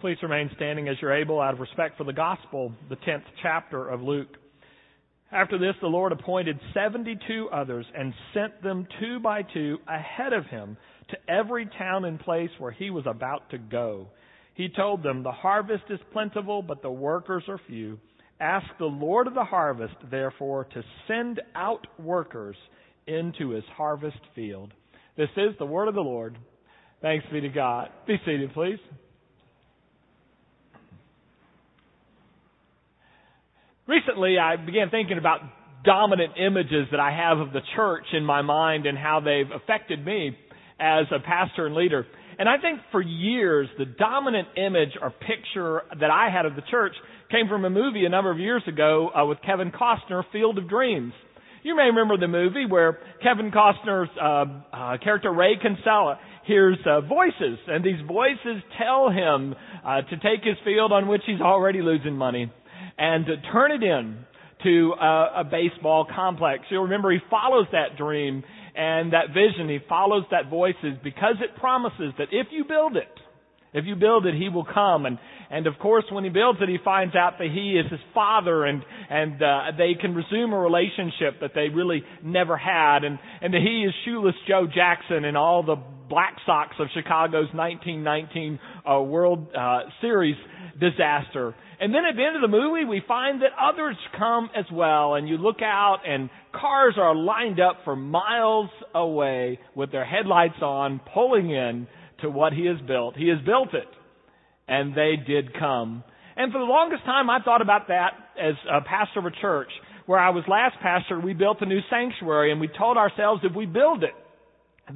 Please remain standing as you're able out of respect for the gospel, the 10th chapter of Luke. After this, the Lord appointed 72 others and sent them two by two ahead of him to every town and place where he was about to go. He told them, The harvest is plentiful, but the workers are few. Ask the Lord of the harvest, therefore, to send out workers into his harvest field. This is the word of the Lord. Thanks be to God. Be seated, please. Recently, I began thinking about dominant images that I have of the church in my mind and how they've affected me as a pastor and leader. And I think for years, the dominant image or picture that I had of the church came from a movie a number of years ago uh, with Kevin Costner, Field of Dreams. You may remember the movie where Kevin Costner's uh, uh, character Ray Kinsella hears uh, voices, and these voices tell him uh, to take his field on which he's already losing money and turn it in to a, a baseball complex. You'll remember he follows that dream and that vision. He follows that voices because it promises that if you build it, if you build it, he will come. And, and of course, when he builds it, he finds out that he is his father and, and, uh, they can resume a relationship that they really never had. And, and that he is shoeless Joe Jackson and all the Black Sox of Chicago's 1919 uh, World uh, Series disaster. And then at the end of the movie, we find that others come as well. And you look out and cars are lined up for miles away with their headlights on, pulling in to what he has built. He has built it. And they did come. And for the longest time, I thought about that as a pastor of a church. Where I was last pastor, we built a new sanctuary and we told ourselves if we build it,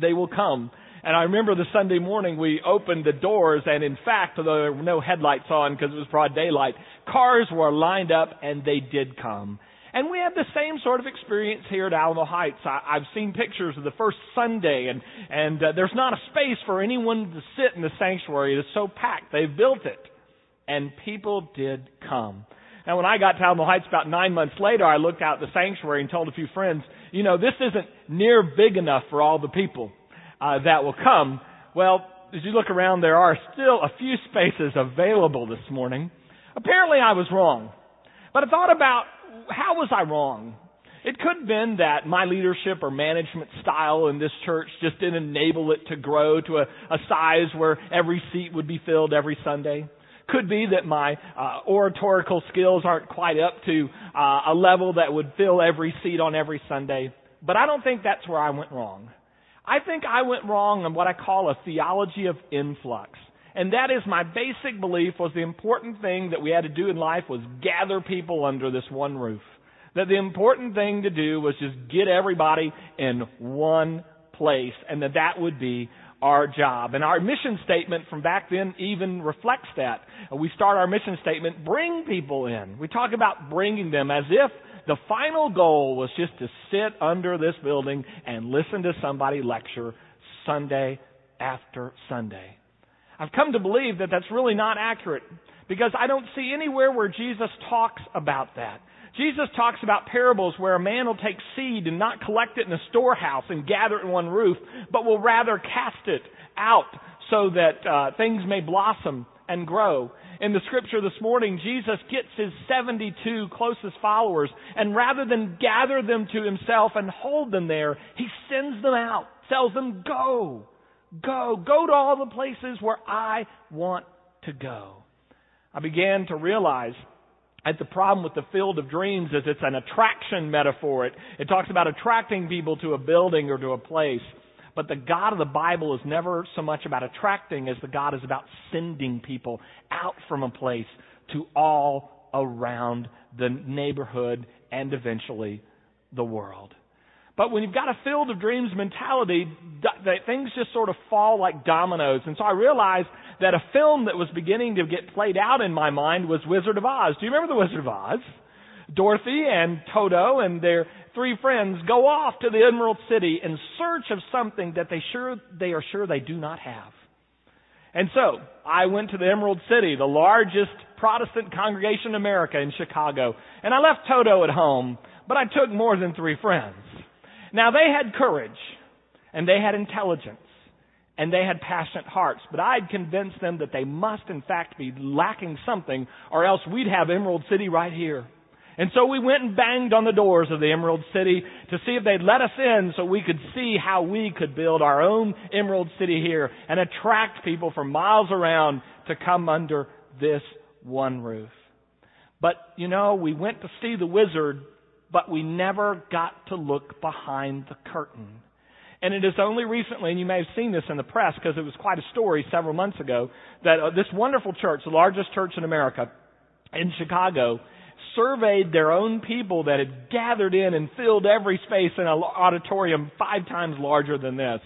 they will come. And I remember the Sunday morning we opened the doors and in fact, though there were no headlights on because it was broad daylight, cars were lined up and they did come. And we have the same sort of experience here at Alamo Heights. I, I've seen pictures of the first Sunday, and and uh, there's not a space for anyone to sit in the sanctuary. It is so packed. They've built it, and people did come. Now, when I got to Alamo Heights about nine months later, I looked out the sanctuary and told a few friends, you know, this isn't near big enough for all the people uh, that will come. Well, as you look around, there are still a few spaces available this morning. Apparently, I was wrong. But I thought about how was I wrong? It could have been that my leadership or management style in this church just didn't enable it to grow to a, a size where every seat would be filled every Sunday. Could be that my uh, oratorical skills aren't quite up to uh, a level that would fill every seat on every Sunday. But I don't think that's where I went wrong. I think I went wrong on what I call a theology of influx. And that is my basic belief was the important thing that we had to do in life was gather people under this one roof. That the important thing to do was just get everybody in one place and that that would be our job. And our mission statement from back then even reflects that. We start our mission statement, bring people in. We talk about bringing them as if the final goal was just to sit under this building and listen to somebody lecture Sunday after Sunday. I've come to believe that that's really not accurate because I don't see anywhere where Jesus talks about that. Jesus talks about parables where a man will take seed and not collect it in a storehouse and gather it in one roof, but will rather cast it out so that uh, things may blossom and grow. In the scripture this morning, Jesus gets his 72 closest followers, and rather than gather them to himself and hold them there, he sends them out, tells them, go, go, go to all the places where I want to go. I began to realize that the problem with the field of dreams is it's an attraction metaphor. It, it talks about attracting people to a building or to a place. But the God of the Bible is never so much about attracting as the God is about sending people out from a place to all around the neighborhood and eventually the world. But when you've got a field of dreams mentality, that things just sort of fall like dominoes. And so I realized that a film that was beginning to get played out in my mind was Wizard of Oz. Do you remember the Wizard of Oz? Dorothy and Toto and their three friends go off to the Emerald City in search of something that they sure they are sure they do not have. And so I went to the Emerald City, the largest Protestant congregation in America in Chicago, and I left Toto at home, but I took more than three friends. Now they had courage, and they had intelligence, and they had passionate hearts. But I'd convinced them that they must in fact be lacking something or else we'd have Emerald City right here. And so we went and banged on the doors of the Emerald City to see if they'd let us in so we could see how we could build our own Emerald City here and attract people from miles around to come under this one roof. But, you know, we went to see the wizard, but we never got to look behind the curtain. And it is only recently, and you may have seen this in the press because it was quite a story several months ago, that uh, this wonderful church, the largest church in America, in Chicago, surveyed their own people that had gathered in and filled every space in an auditorium five times larger than this.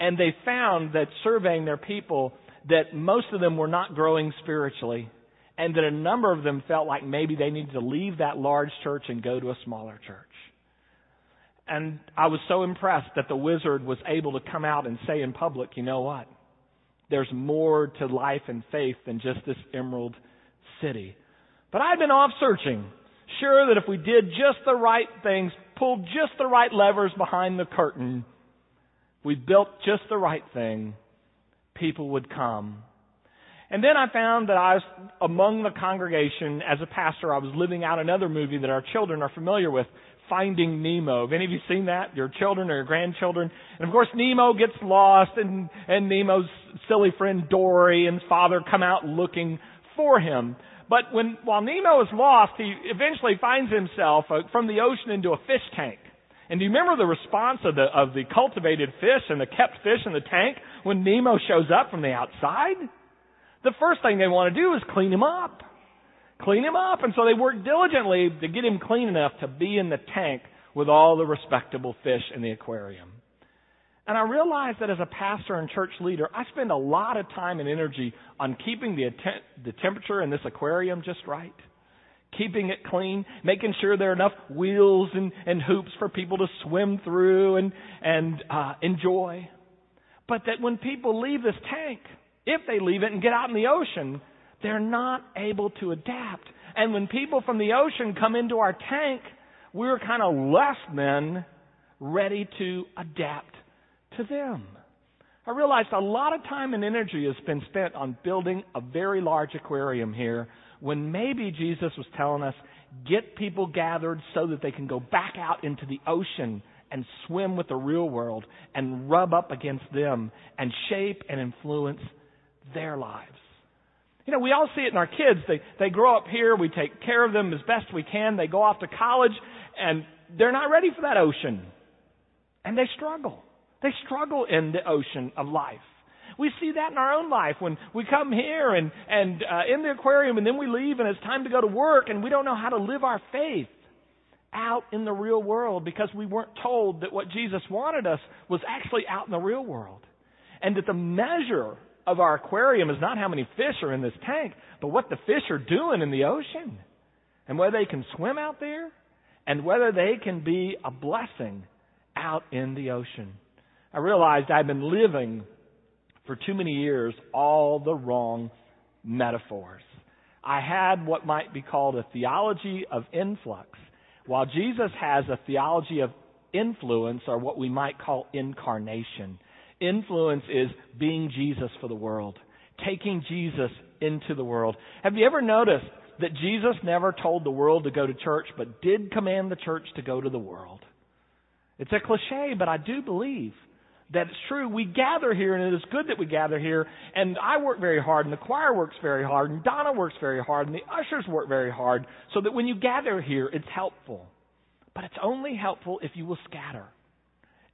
And they found that surveying their people, that most of them were not growing spiritually, and that a number of them felt like maybe they needed to leave that large church and go to a smaller church. And I was so impressed that the wizard was able to come out and say in public, you know what? There's more to life and faith than just this emerald city. But I'd been off searching, sure that if we did just the right things, pulled just the right levers behind the curtain, we built just the right thing, people would come. And then I found that I was among the congregation as a pastor. I was living out another movie that our children are familiar with, Finding Nemo. Have any of you seen that? Your children or your grandchildren? And of course, Nemo gets lost, and and Nemo's silly friend Dory and father come out looking for him. But when while Nemo is lost, he eventually finds himself uh, from the ocean into a fish tank. And do you remember the response of the of the cultivated fish and the kept fish in the tank when Nemo shows up from the outside? The first thing they want to do is clean him up. Clean him up. And so they work diligently to get him clean enough to be in the tank with all the respectable fish in the aquarium. And I realized that as a pastor and church leader, I spend a lot of time and energy on keeping the, the temperature in this aquarium just right. Keeping it clean, making sure there are enough wheels and, and hoops for people to swim through and, and uh, enjoy. But that when people leave this tank, if they leave it and get out in the ocean, they're not able to adapt. And when people from the ocean come into our tank, we're kind of less than ready to adapt to them. I realized a lot of time and energy has been spent on building a very large aquarium here when maybe Jesus was telling us, get people gathered so that they can go back out into the ocean and swim with the real world and rub up against them and shape and influence their lives. You know, we all see it in our kids. They, they grow up here. We take care of them as best we can. They go off to college and they're not ready for that ocean. And they struggle. They struggle in the ocean of life. We see that in our own life when we come here and, and uh, in the aquarium and then we leave and it's time to go to work and we don't know how to live our faith out in the real world because we weren't told that what Jesus wanted us was actually out in the real world. And that the measure of our aquarium is not how many fish are in this tank, but what the fish are doing in the ocean. And whether they can swim out there and whether they can be a blessing out in the ocean. I realized I've been living for too many years all the wrong metaphors. I had what might be called a theology of influx, while Jesus has a theology of influence, or what we might call incarnation. Influence is being Jesus for the world, taking Jesus into the world. Have you ever noticed that Jesus never told the world to go to church, but did command the church to go to the world? It's a cliche, but I do believe that it's true. We gather here, and it is good that we gather here. And I work very hard, and the choir works very hard, and Donna works very hard, and the ushers work very hard, so that when you gather here, it's helpful. But it's only helpful if you will scatter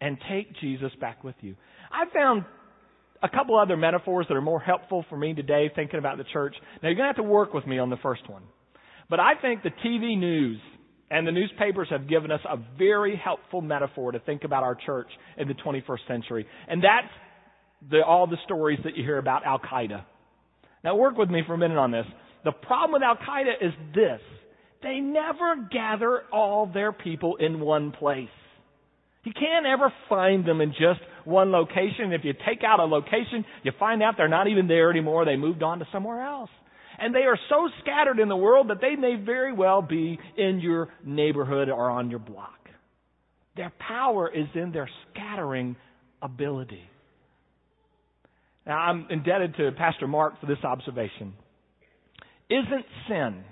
and take Jesus back with you. I found a couple other metaphors that are more helpful for me today thinking about the church. Now you're going to have to work with me on the first one. But I think the TV news and the newspapers have given us a very helpful metaphor to think about our church in the 21st century. And that's the, all the stories that you hear about Al Qaeda. Now work with me for a minute on this. The problem with Al Qaeda is this. They never gather all their people in one place. You can't ever find them in just one location. If you take out a location, you find out they're not even there anymore. They moved on to somewhere else. And they are so scattered in the world that they may very well be in your neighborhood or on your block. Their power is in their scattering ability. Now, I'm indebted to Pastor Mark for this observation. Isn't sin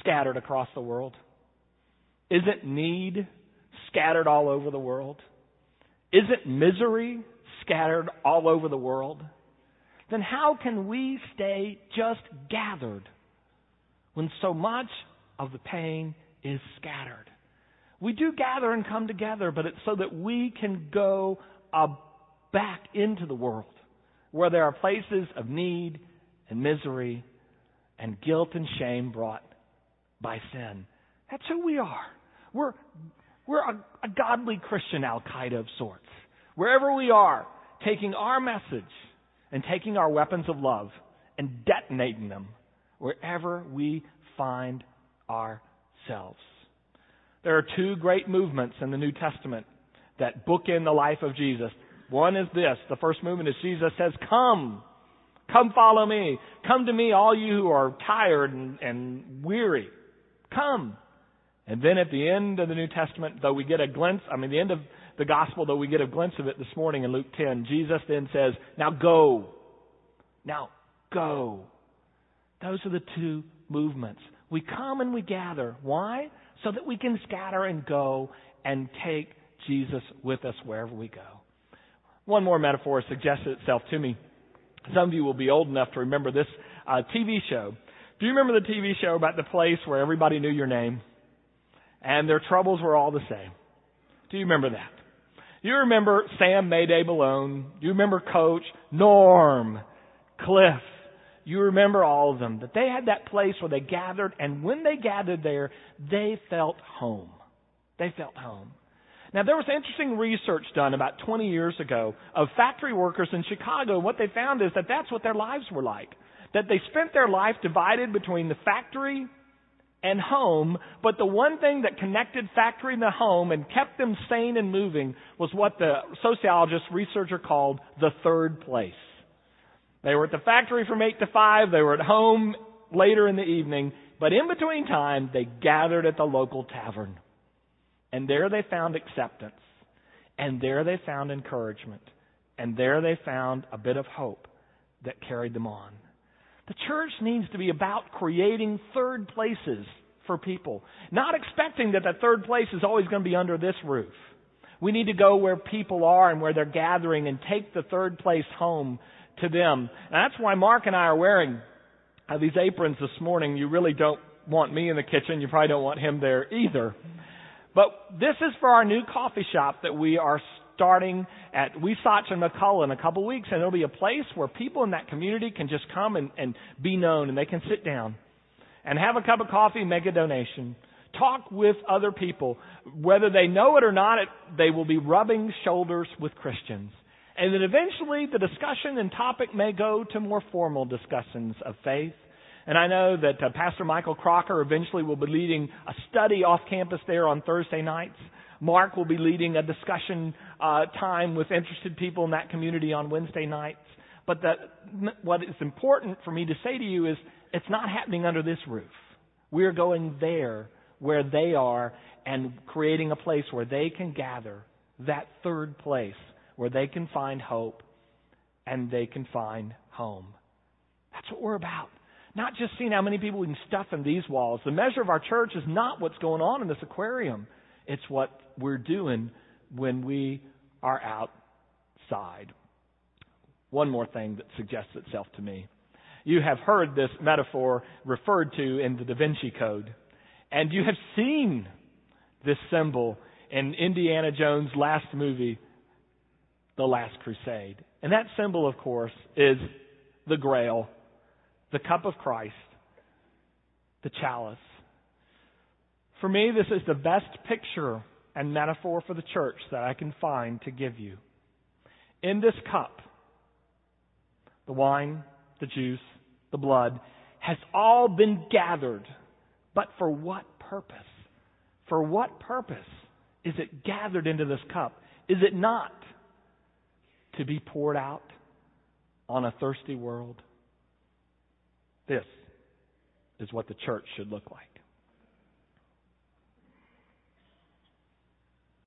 scattered across the world? Isn't need scattered all over the world? Isn't misery scattered all over the world? Then how can we stay just gathered when so much of the pain is scattered? We do gather and come together, but it's so that we can go uh, back into the world where there are places of need and misery and guilt and shame brought by sin. That's who we are. We're, we're a, a godly Christian Al Qaeda of sorts. Wherever we are, taking our message and taking our weapons of love and detonating them wherever we find ourselves. There are two great movements in the New Testament that bookend the life of Jesus. One is this. The first movement is Jesus says, Come. Come follow me. Come to me, all you who are tired and, and weary. Come. And then at the end of the New Testament, though we get a glimpse, I mean, the end of the gospel, though we get a glimpse of it this morning in Luke 10, Jesus then says, Now go. Now go. Those are the two movements. We come and we gather. Why? So that we can scatter and go and take Jesus with us wherever we go. One more metaphor suggested itself to me. Some of you will be old enough to remember this uh, TV show. Do you remember the TV show about the place where everybody knew your name? And their troubles were all the same. Do you remember that? You remember Sam Mayday Malone. Do You remember Coach, Norm, Cliff. You remember all of them. That they had that place where they gathered, and when they gathered there, they felt home. They felt home. Now, there was interesting research done about 20 years ago of factory workers in Chicago. What they found is that that's what their lives were like. That they spent their life divided between the factory and home, but the one thing that connected factory and the home and kept them sane and moving was what the sociologist researcher called the third place. They were at the factory from 8 to 5, they were at home later in the evening, but in between time, they gathered at the local tavern. And there they found acceptance. And there they found encouragement. And there they found a bit of hope that carried them on. The church needs to be about creating third places for people, not expecting that that third place is always going to be under this roof. We need to go where people are and where they're gathering and take the third place home to them. And that's why Mark and I are wearing uh, these aprons this morning. You really don't want me in the kitchen. You probably don't want him there either. But this is for our new coffee shop that we are starting at Weesach and McCullough in a couple of weeks, and it'll be a place where people in that community can just come and, and be known, and they can sit down and have a cup of coffee, make a donation, talk with other people, whether they know it or not. It, they will be rubbing shoulders with Christians, and then eventually the discussion and topic may go to more formal discussions of faith. And I know that uh, Pastor Michael Crocker eventually will be leading a study off campus there on Thursday nights. Mark will be leading a discussion uh, time with interested people in that community on Wednesday nights. But the, what is important for me to say to you is it's not happening under this roof. We're going there where they are and creating a place where they can gather, that third place where they can find hope and they can find home. That's what we're about. Not just seeing how many people we can stuff in these walls. The measure of our church is not what's going on in this aquarium. It's what we're doing when we are outside. One more thing that suggests itself to me. You have heard this metaphor referred to in the Da Vinci Code, and you have seen this symbol in Indiana Jones' last movie, The Last Crusade. And that symbol, of course, is the grail, the cup of Christ, the chalice. For me, this is the best picture and metaphor for the church that I can find to give you. In this cup, the wine, the juice, the blood, has all been gathered. But for what purpose? For what purpose is it gathered into this cup? Is it not to be poured out on a thirsty world? This is what the church should look like.